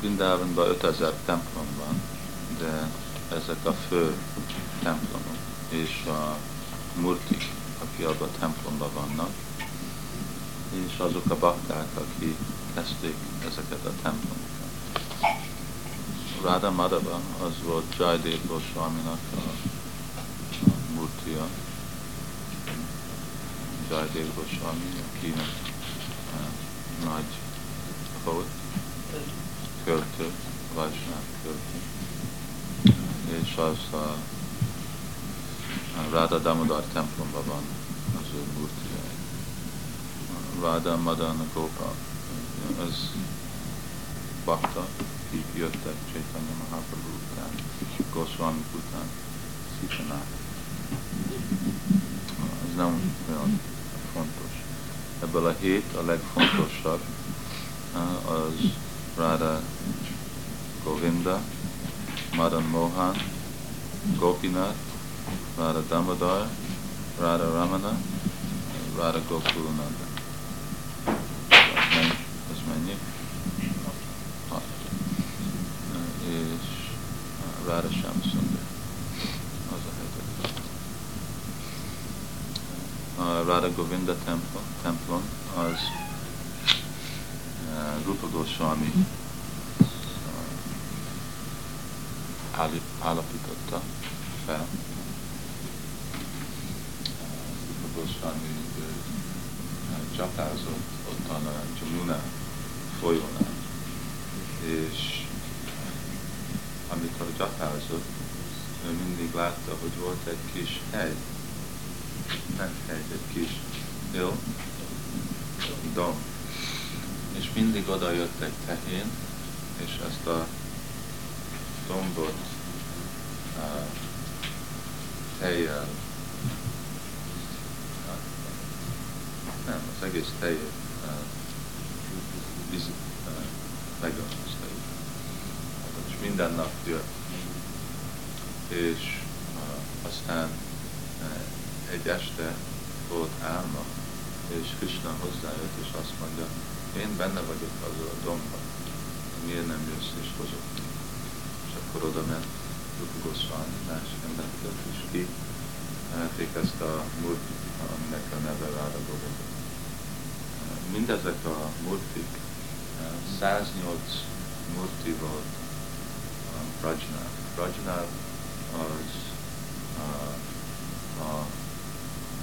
Brindavanban 5000 templom van, de ezek a fő templomok, és a murtik, aki abban a templomban vannak, és azok a bakták, akik kezdték ezeket a templomokat. Radha Madhava az volt Jaidev Goswaminak a, a murtia. Jaidev Goswami, akinek a nagy volt, költő, Vajsnák költő. És az a, a Radha Damodar templomban van az ő murtia. Radha Madan Gopal, az bakta, akik jöttek Chaitanya Mahaprabhu után, Goswami után, Szitanák. Ez nem olyan fontos. Ebből a hét a legfontosabb az Radha Govinda, Madan Mohan, Gopinath, Radha Damodar, Radha Ramana, Radha Gokulunanda. Ez mennyi? és Radha Shamsundar. Az a hetedik. A Radha Govinda templom az uh, Rupa uh, állapította fel. Rupa Goswami uh, csapázott ottan a Jamuna folyónál, és amikor gyapázott, ő mindig látta, hogy volt egy kis hegy, nem hegy, egy kis hill, dom. És mindig oda jött egy tehén, és ezt a dombot uh, tejjel, nem, az egész tejét uh, megömlözte és minden nap jött. És aztán egy este volt álma, és Krishna hozzájött, és azt mondja, én benne vagyok az a domban, miért nem jössz és hozok És akkor oda ment Rupa Goswami, más embereket, és ki emelték ezt a murti, aminek a neve Ráda Govinda. Mindezek a murtik, 108 murti volt Rajnath. Rajnath az uh, a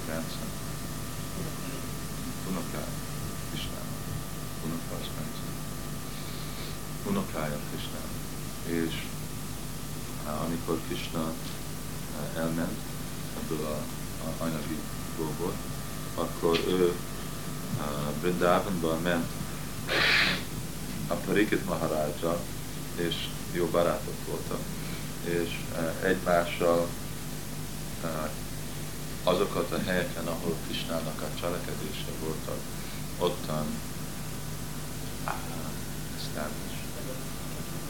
grandson. Unokája Krisnának. Unoka az grandson. Unokája Krisnának. És amikor Krishna elment ebből a, a anyagi dolgot, akkor ő uh, Brindavanba ment a Parikit Maharaja, és jó barátok voltak, és egymással azokat a helyeken, ahol Kisnának a cselekedése voltak, ottan establish,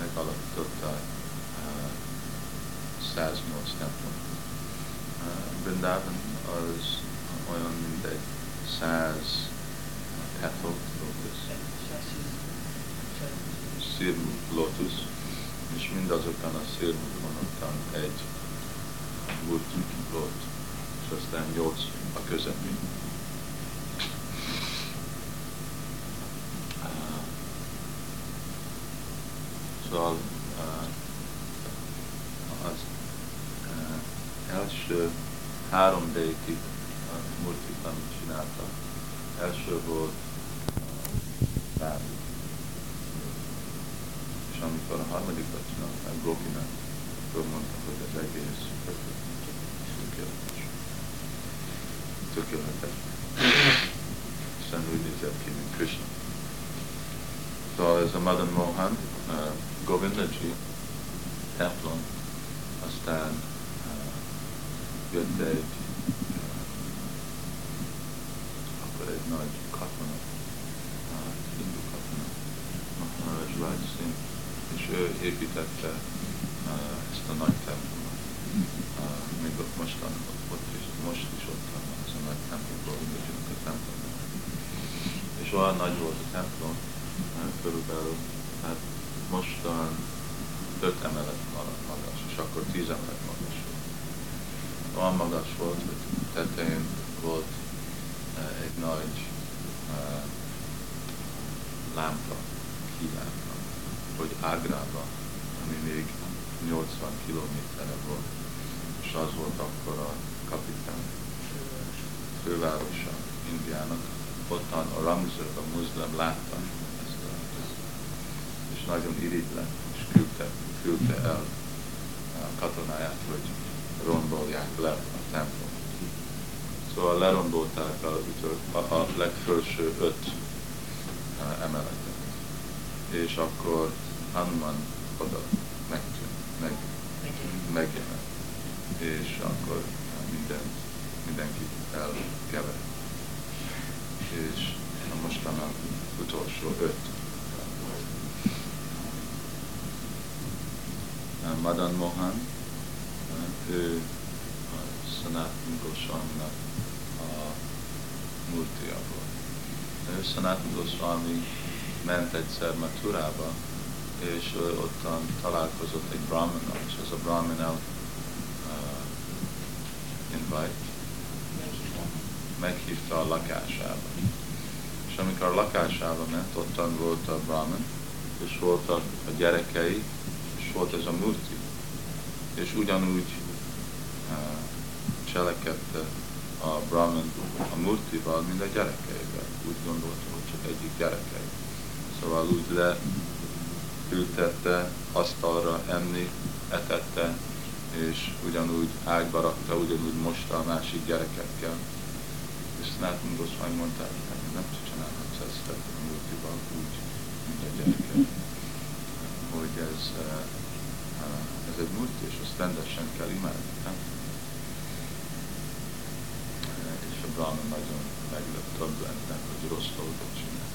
megalapította 108 templom. Brindavan az olyan, mint egy száz petal lotus, szírmú lotus, és mindazokon a szélvonatokon egy burkik volt, és aztán nyolc a közepén. Szóval az első három dékig a murtik, amit csináltak. Első volt bármi amikor a harmadikat csinálták, Gopinát, akkor mondta, hogy az egész tökéletes. Tökéletes. Hiszen úgy nézett ki, mint Krishna. Szóval ez a Madan Mohan, uh, Govindaji templom, aztán uh, jött egy uh, akkor egy nagy katona, uh, hindu katona, Maharaj Raj Singh, és ő építette uh, ezt a nagy templomot. Uh, még ott mostan, ott, ott is, most is ott van az a nagy templom, Govindajinak a templom. És olyan nagy volt a templom, uh, körülbelül, hát mostan öt emelet magas, és akkor tíz emelet magas volt. Olyan magas volt, hogy tetején volt uh, egy nagy uh, lámpa, kilámpa, hogy Ágrába, ami még 80 kilométerre volt, és az volt akkor a kapitány, fővárosa Indiának, ottan a Ramzur, a muszlim látta ezt a, és nagyon irigy lett, és küldte, küldte el a katonáját, hogy rombolják le a templom. Szóval lerombolták a, a, a legfelső öt emeletet. És akkor Hanuman oda megtűnt, meg, megjelent. És akkor minden, mindenki elkevert. És mostan a utolsó öt. Madan Mohan, ő a Sanatana Goswaminak a murtia volt. Sanatana Goswami ment egyszer Maturába, és ottan találkozott egy brahmannal, és ez a brahmin el uh, invite, meghívta a lakásába. És amikor a lakásába ment, ottan volt a brahmin, és voltak a gyerekei, és volt ez a murti. És ugyanúgy uh, cselekedte a brahmin a murtival, mint a gyerekeivel. Úgy gondolta, hogy csak egyik gyerekei. Szóval úgy le ültette, asztalra enni, etette, és ugyanúgy ágyba rakta, ugyanúgy mosta a másik gyerekekkel. Snátum Goswami mondta, hogy nem csinálhatsz ezt a múltival úgy, mint a gyerekek. Hogy ez, ez egy múlt, és azt rendesen kell imádni. Nem? És a Brahman nagyon meglett ennek, hogy rossz dolgot csinál.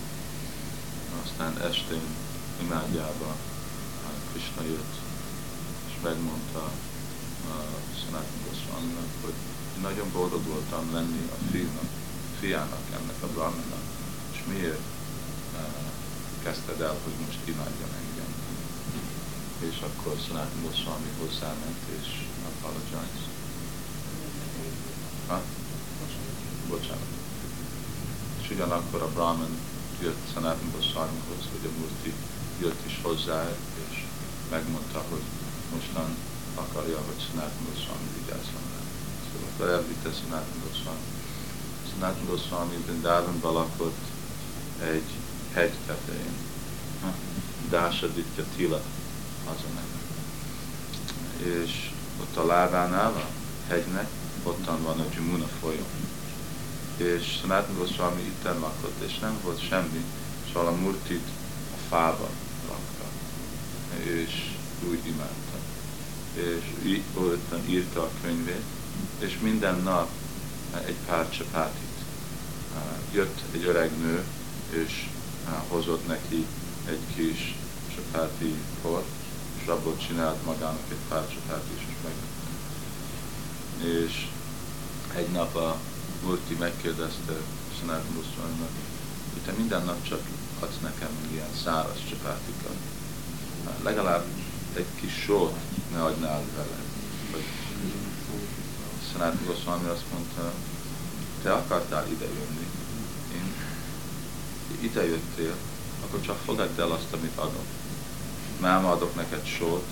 Aztán estén imádjába Krishna jött, és megmondta a Goswaminak, hogy nagyon boldog voltam lenni a fiúnak, fiának ennek a brahmanak, és miért uh, kezdted el, hogy most imádjon engem. És akkor Sanatana Goswami hozzáment, és apologize. Ha? Bocsánat. És ugyanakkor a Brahman jött Sanatana Goswamihoz, hogy a Murti jött is hozzá, és megmondta, hogy mostan akarja, hogy Sanatana Goswami vigyázzon rá. Szóval elvitte Sanatana Goswami. Sanatana Goswami Vrindavanban lakott egy hegy tetején. Dásaditya Tila az a neve. És ott a lábánál a hegynek, ottan van a Jumuna folyó. És Sanatana Goswami itten lakott, és nem volt semmi, szóval a murtit a fába és úgy imádta. És így voltam, írta a könyvét, és minden nap egy pár csapátit. Jött egy öreg nő, és hozott neki egy kis csapáti port, és abból csinált magának egy pár csapátit, és meg. És egy nap a Murti megkérdezte Sanát Muszlánnak, hogy te minden nap csak adsz nekem ilyen száraz csapátikat legalább egy kis sót ne adnál vele. Szanáti Goswami azt mondta, te akartál ide jönni, én ide jöttél, akkor csak fogadd el azt, amit adok. Nem adok neked sót,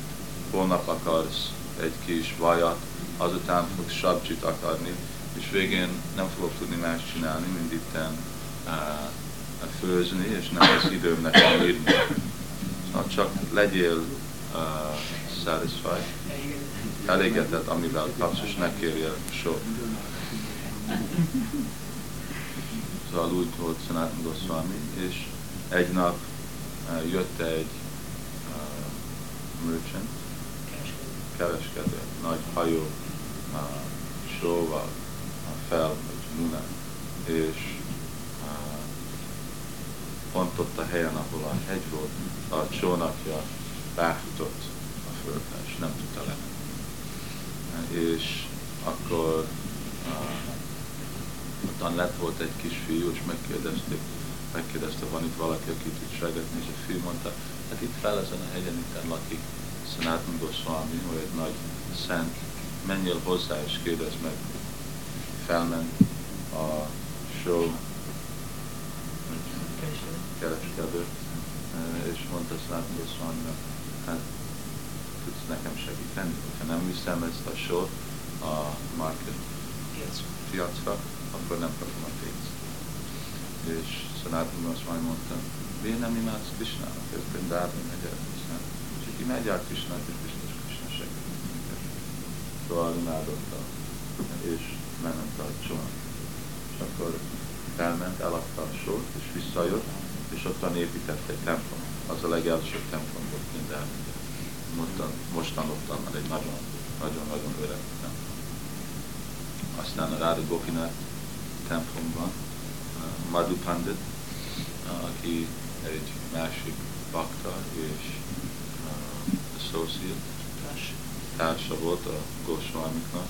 holnap akarsz egy kis vajat, azután fogsz sabjit akarni, és végén nem fogok tudni más csinálni, mint itten uh, főzni, és nem lesz időm nekem írni. Ha csak legyél uh, satisfied, elégedett, amivel kapsz, és ne kérjél sok. Szóval úgy volt Sanatan Goswami, és egy nap uh, jött egy uh, merchant, kereskedő, nagy hajó, uh, sóval, uh, fel, vagy muna, és pont ott a helyen, ahol a hegy volt, a csónakja ráfutott a földre, és nem tudta lenni. És akkor uh, ottan lett volt egy kis fiú, és megkérdezték, megkérdezte, van itt valaki, aki tud segíteni, és a fiú mondta, Hát itt fel ezen a hegyen itt lakik Sanatan Goswami, hogy egy nagy szent, menjél hozzá és kérdezd meg. Felment a show kereskedő, és mondta Sanatan Goswami-nak, hát tudsz nekem segíteni, hogyha nem viszem ezt a sort a market piacra, akkor nem kapom a pénzt. És Sanatan Goswami mondta, miért nem imádsz Krishnának, ez Brindában megy el Krishnának. És megy el Krishnának, és biztos Krishna segít neked. Szóval imádotta, és ment a csomag. És akkor elment, eladta a sort, és visszajött, és ottan épített egy templom. Az a legelső templom volt minden. Mostan, mostan ottan van egy nagyon, nagyon-nagyon öreg templom. Aztán a Ráda Gopinath templomban, Madhu Pandit, aki egy másik bakta és uh, associate, társa volt a Goswamiknak.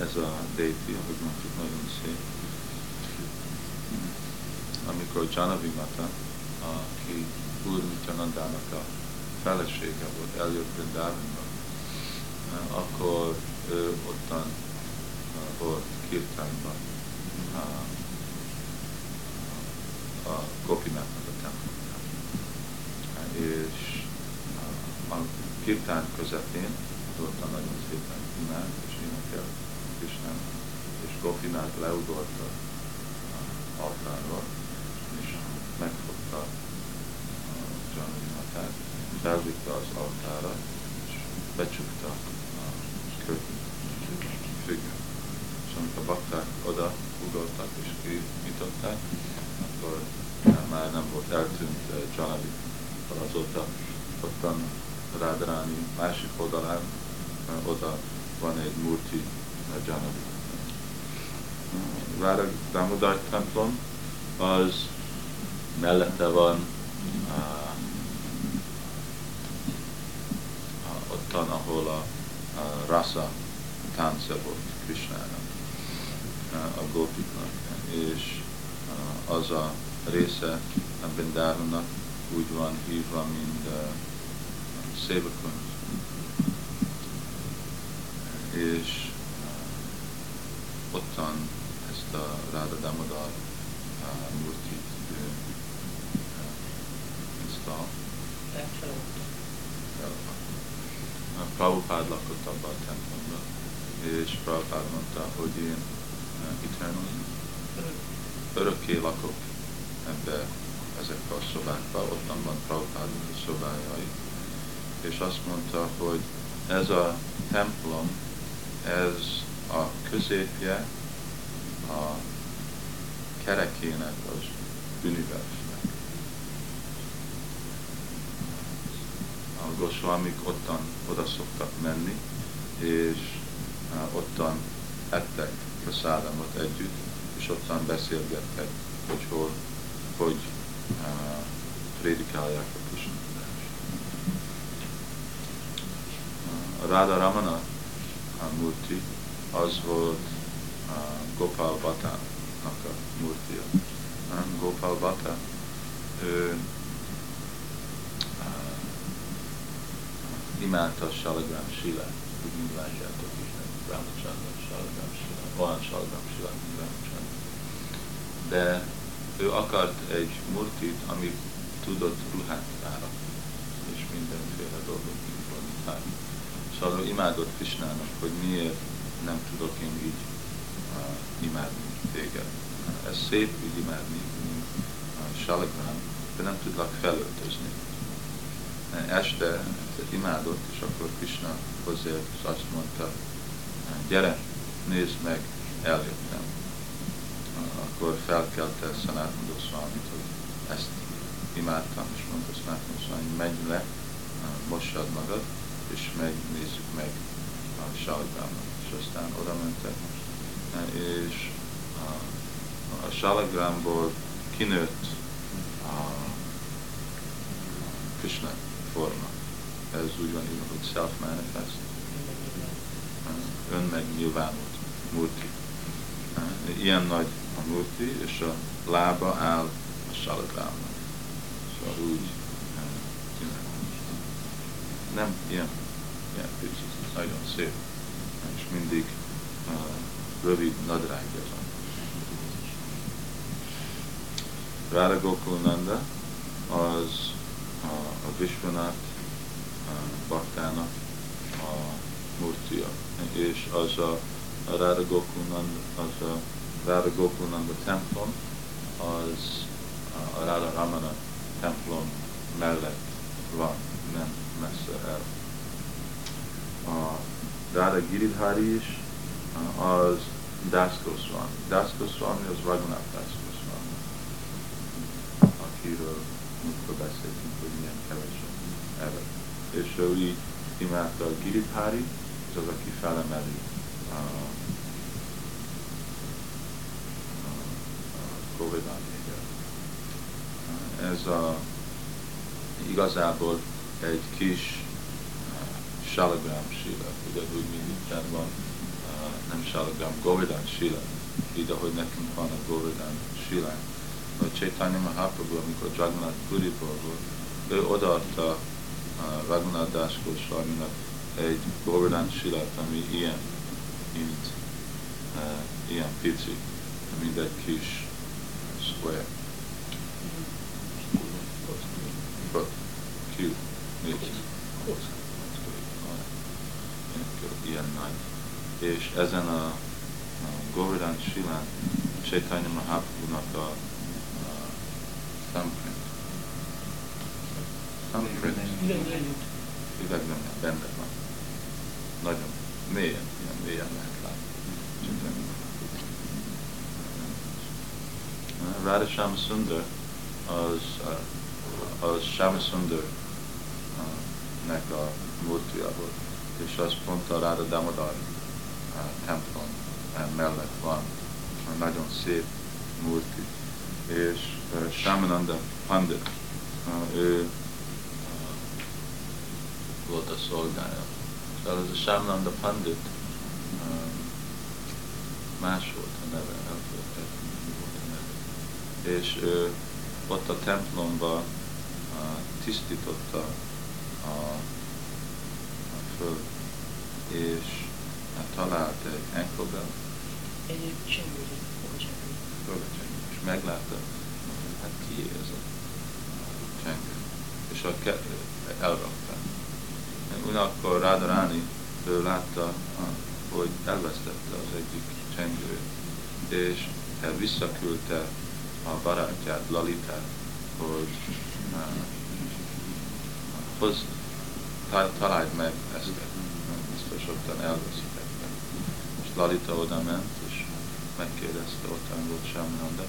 Ez a déti, ahogy mondjuk, nagyon szép. Amikor Janavi Mata, aki Úr Nityanandának a felesége volt, eljött Vrindavanba, akkor ő ottan volt kirtánban a Gopinátnak a templomján. És a kirtán közepén ott a nagyon szépen imád, és énekel Krisnán, és Gopinát leugort a altáról, és megfogta a Janani Matát, felvitte az altára, és becsukta a függönyt. Bakták oda ugortak és kinyitották, akkor már nem volt eltűnt eh, Janavi. Azóta ottan Rádaráni másik oldalán, eh, oda van egy Murti eh, Janavi. Ráda Damodar templom, az mellette van uh, uh, ottan, ahol a, a rasa tánca volt Krishnának, uh, a gópiknak, és az a része a Brindávannak úgy van hívva, mint uh, szévakönyv. És uh, ottan ezt a Ráda Damodar uh, murtit uh, install. Prabhupád lakott abban a templomban, és Prabhupád mondta, hogy én uh, eternally örökké lakok ebbe, ezekbe a szobákba, ottan van Prabhupádnak a szobájai. És azt mondta, hogy ez a templom, ez a középje a kerekének az univerzumnak. A Goswamik ottan oda szoktak menni, és ottan ettek a szádamot együtt, és ottan beszélgettek, hogy hol, hogy uh, prédikálják a Krishna A Ráda Ramana a Murti, az volt uh, Gopal Bata-nak a Murtia. Gopal Bata, ő uh, imádta Salagram Silát, úgy mint látjátok is, Ramachandra Salagram Silát, mint Ramachandra de ő akart egy murtit, ami tudott ruhát rárakni, és mindenféle dolgot implementálni. Szóval ő imádott Krisnának, hogy miért nem tudok én így uh, imádni téged. Ez szép így imádni, mint de nem tudlak felöltözni. Este imádott, és akkor Krishna hozzájött, és azt mondta, gyere, nézd meg, eljöttem akkor felkelte Sanatan Goswamit, hogy ezt imádtam, és mondta Sanatan Goswami, menj le, mossad magad, és megy, nézzük meg a salagrámot. És aztán oda mentek, és a, salagrámból kinőtt a Krishna forma. Ez úgy van hogy self-manifest. Önmegnyilvánult murti. Ilyen nagy a murti, és a lába áll a salagrámnak. úgy nem ilyen, ilyen picit, nagyon szép, és mindig uh, rövid nadrágja van. Rára Gokulnanda az a, a Vishwanath baktának a murtia, és az a, a Rára Gokulnanda, az a Rára Gokulnanda templom, az a Rára Ramana templom mellett van, nem messze el. A Rára Giridhari is az Das Goswami. Das Goswami az Raghunath Das Goswami, akiről múltkor beszéltünk, hogy milyen kevesen erre. És ő így imádta a Giridhari, az az, aki felemeli Govardhan Ez a, igazából egy kis uh, salagram sila, ugye úgy mindig van uh, nem salagram, Govardhan sila, így ahogy nekünk van a Govardhan silánk hogy Chaitanya Mahaprabhu, amikor Jagannath Puriból volt, ő odaadta uh, Raghunath Das egy Govardhan Silát, ami ilyen, mint uh, ilyen pici, mint egy kis square. But cute, még ilyen nagy. És ezen a, a Govardhan Silán Chaitanya Mahaprabhu-nak a thumbprint. Thumbprint. Üvegnyomja, benne van. Nagyon mélyen, ilyen mélyen lehet látni. Radha Shamasundar az, az Shamasundar nek a múltja volt, és az pont a Radha Damodar templom mellett van. Nagyon szép múlti. És uh, Shamananda Pandit, uh, ő volt a szolgája. Szóval ez a Shamananda Pandit uh, más volt a neve, elfelejtettem, mi volt a neve. És ő ott a templomba uh, tisztította a, a föld, és hát talált egy enkelbelt. Egy csengőri, és meglátta, hát ki ez a csengő. És a ke- elrakta. Ugyanakkor Rádaráni, ő látta, hogy elvesztette az egyik csengőt, és visszaküldte a barátját, Lalitát, hogy uh, hoz, találd meg ezt, biztos ottan elveszítette. És Lalita oda ment, és megkérdezte, ottan volt Sámananda,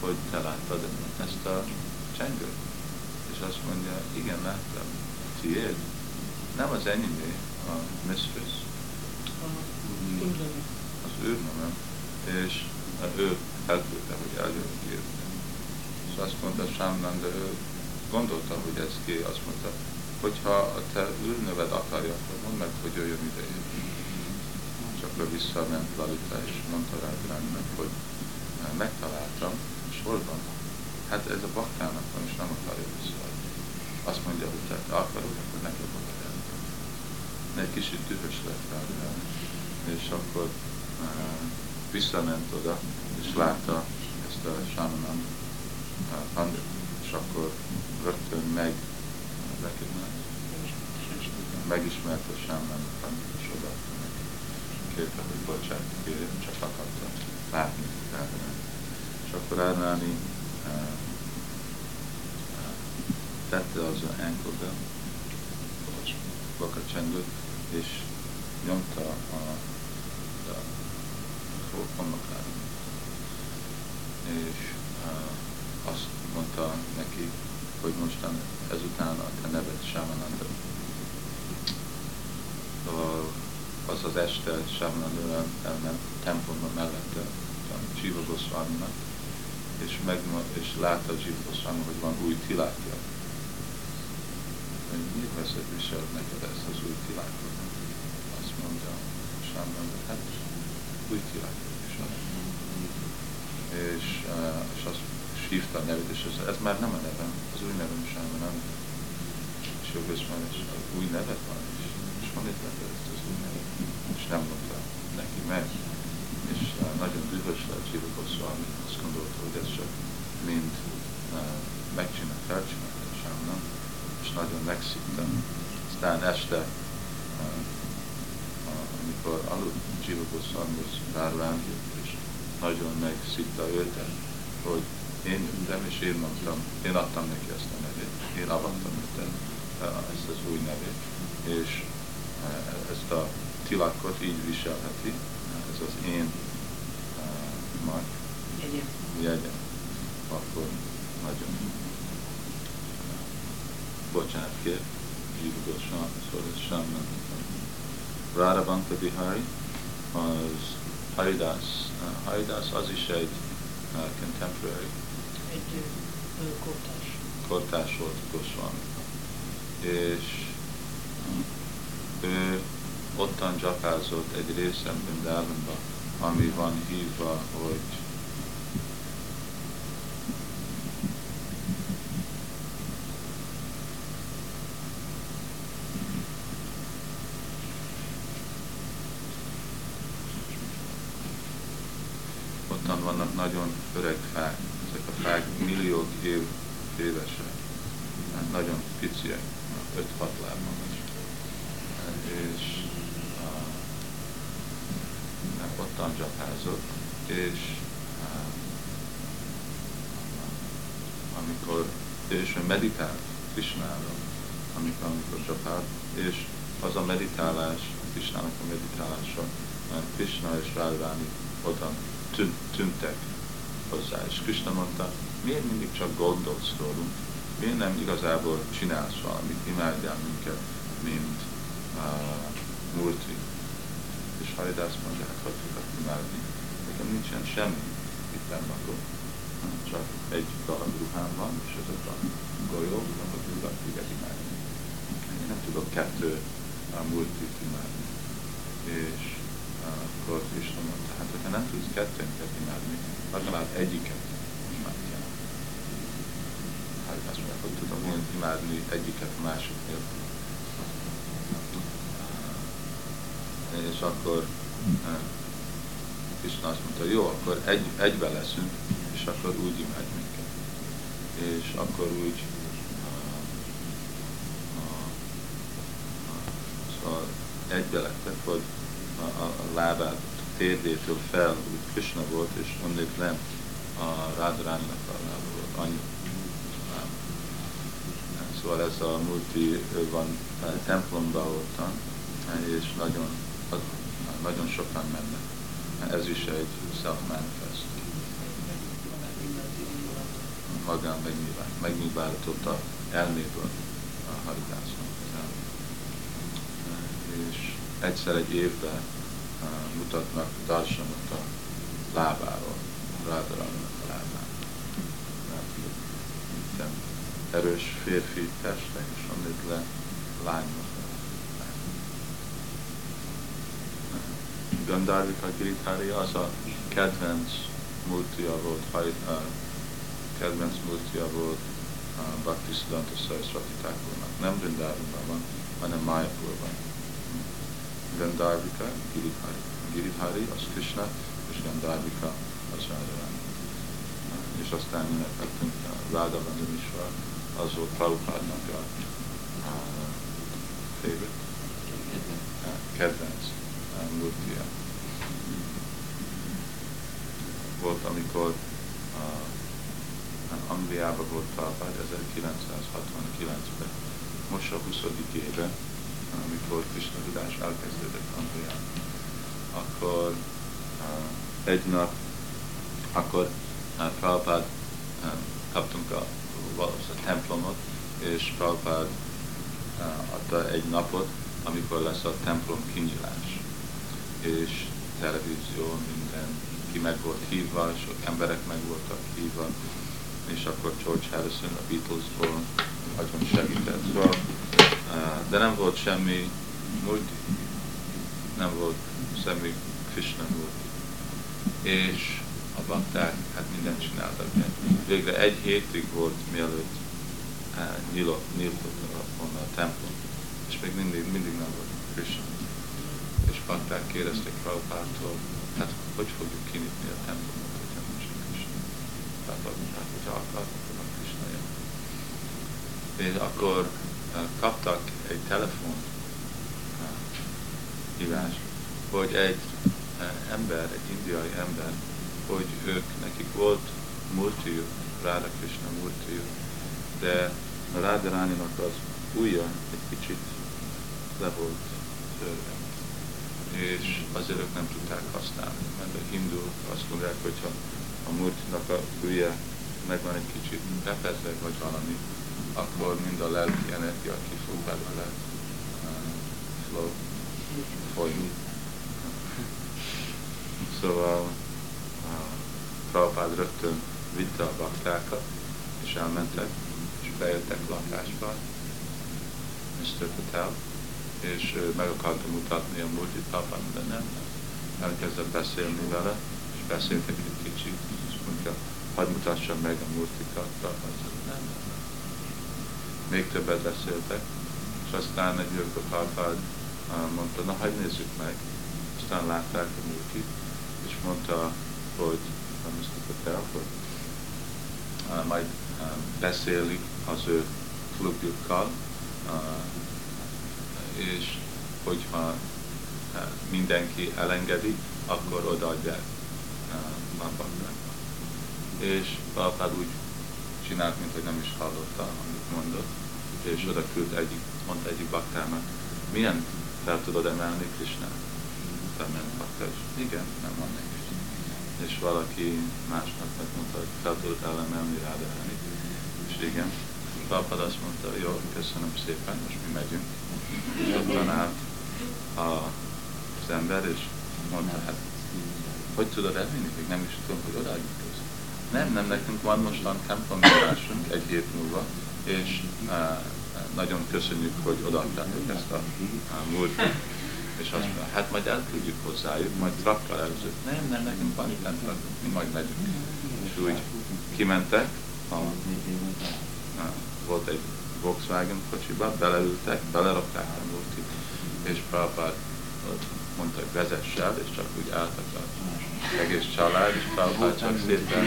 hogy te láttad ezt a csengőt? És azt mondja, igen, láttam. Tiéd? Nem az enyémé, a mistress. Az nem? És ő elküldte, hogy eljön írni. És azt mondta Sámnán, de ő gondolta, hogy ez ki, azt mondta, hogyha a te űrnöved akarja, akkor mondd meg, hogy jöjjön ide Csak ő visszament Lalita, és mondta rá hogy megtaláltam, és hol van? Hát ez a baktának van, és nem akarja visszaadni. Azt mondja, hogy te akarod, akkor neki oda Egy kicsit dühös lett rá, és akkor uh, visszament oda, és látta ezt a sámanam pandit, és akkor rögtön meg recognize. Megismerte a sámanam pandit, és neki. Kérte, hogy bocsánat, kérjem, csak akarta látni. Tehát, és akkor Ránáni uh, tette az ankle bakacsendőt, és nyomta a, a, a homlokára. És uh, azt mondta neki, hogy mostan ezután a te neved Sámananda. Szóval az az este Sámananda elment templomba mellette a Siva Goswaminak, és, meg, és látta Zsívoszám, hogy van új tilákja. Hogy miért veszed visel neked ezt az új tilákot? Azt mondja hogy hát új tilákot visel. És, uh, és azt hívta a nevét, és ez, ez már nem a nevem, az új nevem sem, nem. És jobb van, és új nevet van, és, és van itt ezt az új nevet, és nem mondta neki meg. És uh, nagyon dühös lett Jiva Goswami, azt gondolta, hogy ez csak mind uh, megcsinál, felcsinálta Sámnak, és nagyon megszitta. Aztán este, amikor aludt Goswami, az Rárvándi, és nagyon megszitta őt, hogy én jöttem, és én mondtam, én adtam neki ezt a nevét, én avattam őt ezt az új nevét, és ezt a tilakot így viselheti, ez az én uh, mark, jegyem, akkor nagyon bocsánat kér, hívósan, szóval ez sem nem. Radha Bihari az Haridas. Uh, Haridas az is egy uh, contemporary. Egy uh, kortás. Kortás volt Goswami. És ő ottan dzsapázott egy részen Vrindavanba, ami van hívva, hogy ottan vannak nagyon öreg fák, ezek a fák millió év, évesek, hát nagyon piciek, 5-6 lábban is. És ottan csapázott, és uh, amikor, és ő meditált Krishnára, amikor, amikor csapált, és az a meditálás, Krishnának a meditálása, mert Krishna és Radharani oda tűnt, tűntek hozzá, és Krishna mondta, miért mindig csak gondolsz rólunk, miért nem igazából csinálsz valamit, imádjál minket, mint uh, Murti, és Haridász mondja, hát hogy tudok imádni. Nekem nincsen semmi itt akkor. Csak egy darab ruhám van, és ezek a golyók, akkor tudok téged imádni. Én nem tudok kettő a multit imádni. És akkor Krishna mondta, hát hogyha nem tudsz kettőnket imádni, legalább egyiket imádjál. Haridász mondja, hogy tudom imádni egyiket a másik nélkül és akkor Krishna azt mondta, jó, akkor egy, egybe leszünk, és akkor úgy imád minket. És akkor úgy uh, uh, szóval egybe lettek, hogy a, lábát térdétől fel, úgy Krishna volt, és onnét lent a Rádránynak a lába volt, annyi Szóval ez a multi van templomban ottan, és nagyon nagyon sokan mennek. Ez is egy self-manifest. Magán megnyilvánított a elméből a haridászon. És egyszer egy évben mutatnak darsanot a lábáról, Rádarannak a lábáról. Erős férfi teste, és amit le lányok Gandharvika Girithári az a kedvenc múltja volt, uh, kedvenc múltja volt uh, Bhakti Siddhanta Thakurnak. Nem Vrindávonban van, hanem Mayapurban. Gandharvika Girithári. Girithári az Krishna, és Gandharvika az Radharani. És aztán énekeltünk a Radha Vandamisvar, az volt Prabhupádnak a favorite, kedvenc Murtia. Volt, amikor uh, Angliában volt Prabhupád 1969-ben, most a 20. éve, amikor Krishna tudás elkezdődött Angliában. Akkor uh, egy nap, akkor uh, Prabhupád uh, kaptunk a, a templomot, és Prabhupád uh, adta egy napot, amikor lesz a templom kinyilás és televízió, minden, ki meg volt hívva, sok emberek meg voltak hívva, és akkor George Harrison a Beatlesból de nem volt semmi multi, nem volt semmi Krishna multi. És a bakták hát mindent csináltak. Végre egy hétig volt, mielőtt nyílt, nyílt volna a templom, és még mindig, mindig nem volt Krishna. És bakták kérdezték Prabhupától, hát hogy fogjuk kinyitni a templomot, hogyha nincs Krishna. Tehát, hát, hogyha akarnak, akkor Krishna jön. És akkor kaptak egy telefon hívást, hogy egy ember, egy indiai ember, hogy ők, nekik volt murtiuk, Ráda Krishna murtiuk, de a Rádaráninak az ujja egy kicsit le volt törve. És azért ők nem tudták használni, mert a hindu azt mondják, hogy ha a murtinak a ujja meg van egy kicsit befedve, vagy valami, akkor mind a lelki energia ki fog belőle flow, folyni. Szóval uh, Prabhupád rögtön vitte a baktákat, és elmentek, és bejöttek lakásba, Mr. Patel, és meg akarta mutatni a multit Prabhupád, de nem. Elkezdett beszélni vele, és beszéltek egy kicsit, és mondja, hadd mutassam meg a nem, nem. Még többet beszéltek, és aztán egy jövő Prabhupád mondta, na hagyd nézzük meg. Aztán látták a multit, és mondta, hogy a Mr. Patel, hogy uh, majd uh, beszélik az ő klubjukkal, és hogyha mindenki elengedi, akkor odaadják a baktáknak. És Prabhupád úgy csinált, mint hogy nem is hallotta, amit mondott, és oda küld egyik, mondta egyik baktának, milyen fel tudod emelni Krishnát? Felment bakta, és igen, nem van nehéz. És valaki másnak megmondta, hogy fel tudod elemelni rádelni. És igen, Prabhupád azt mondta, jó, köszönöm szépen, most mi megyünk. És ott állt a, az ember, és mondta, hát hogy tudod elvinni? Még nem is tudom, hogy odaadjuk. Nem, nem, nekünk van mostan templomjárásunk egy hét múlva, és uh, nagyon köszönjük, hogy odaadtátok ezt a, a múlt. És azt mondja, hát majd elküldjük hozzájuk, majd trakkal előzők. Nem, nem, nekünk van itt mi majd megyünk. És úgy kimentek, a, a, volt egy Volkswagen kocsiba, beleültek, belerakták a múltit, és Prabhupád mondta, hogy vezess el, és csak úgy álltak az egész család, és Prabhupád csak szépen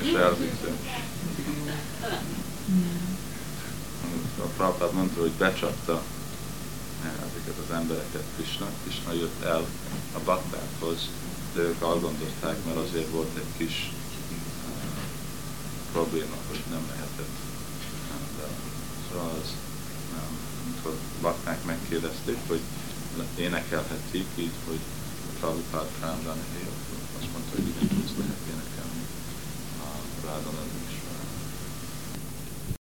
és elvitte. A Prabhupád mondta, hogy becsapta ezeket az embereket Krishna. Krishna jött el a baktákhoz, de ők algondozták, mert azért volt egy kis uh, probléma, hogy nem lehetett. Szóval az, bakták megkérdezték, hogy énekelhetik így, hogy Prabhupád Prám Azt mondta, hogy igen, tudsz lehet énekelni. Uh, Rádalan